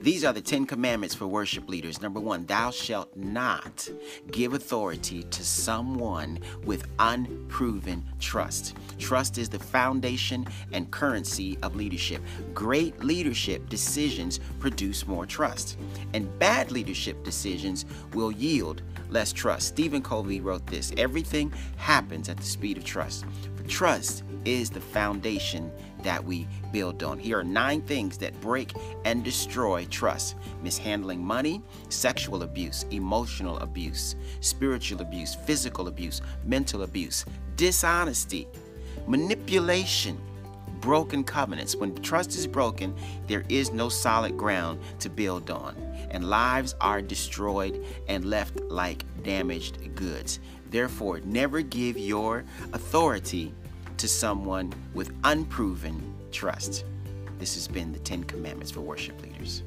These are the Ten Commandments for worship leaders. Number one, thou shalt not give authority to someone with unproven trust. Trust is the foundation and currency of leadership. Great leadership decisions produce more trust, and bad leadership decisions will yield less trust. Stephen Covey wrote this Everything happens at the speed of trust. Trust is the foundation that we build on. Here are nine things that break and destroy trust mishandling money, sexual abuse, emotional abuse, spiritual abuse, physical abuse, mental abuse, dishonesty, manipulation. Broken covenants. When trust is broken, there is no solid ground to build on, and lives are destroyed and left like damaged goods. Therefore, never give your authority to someone with unproven trust. This has been the Ten Commandments for Worship Leaders.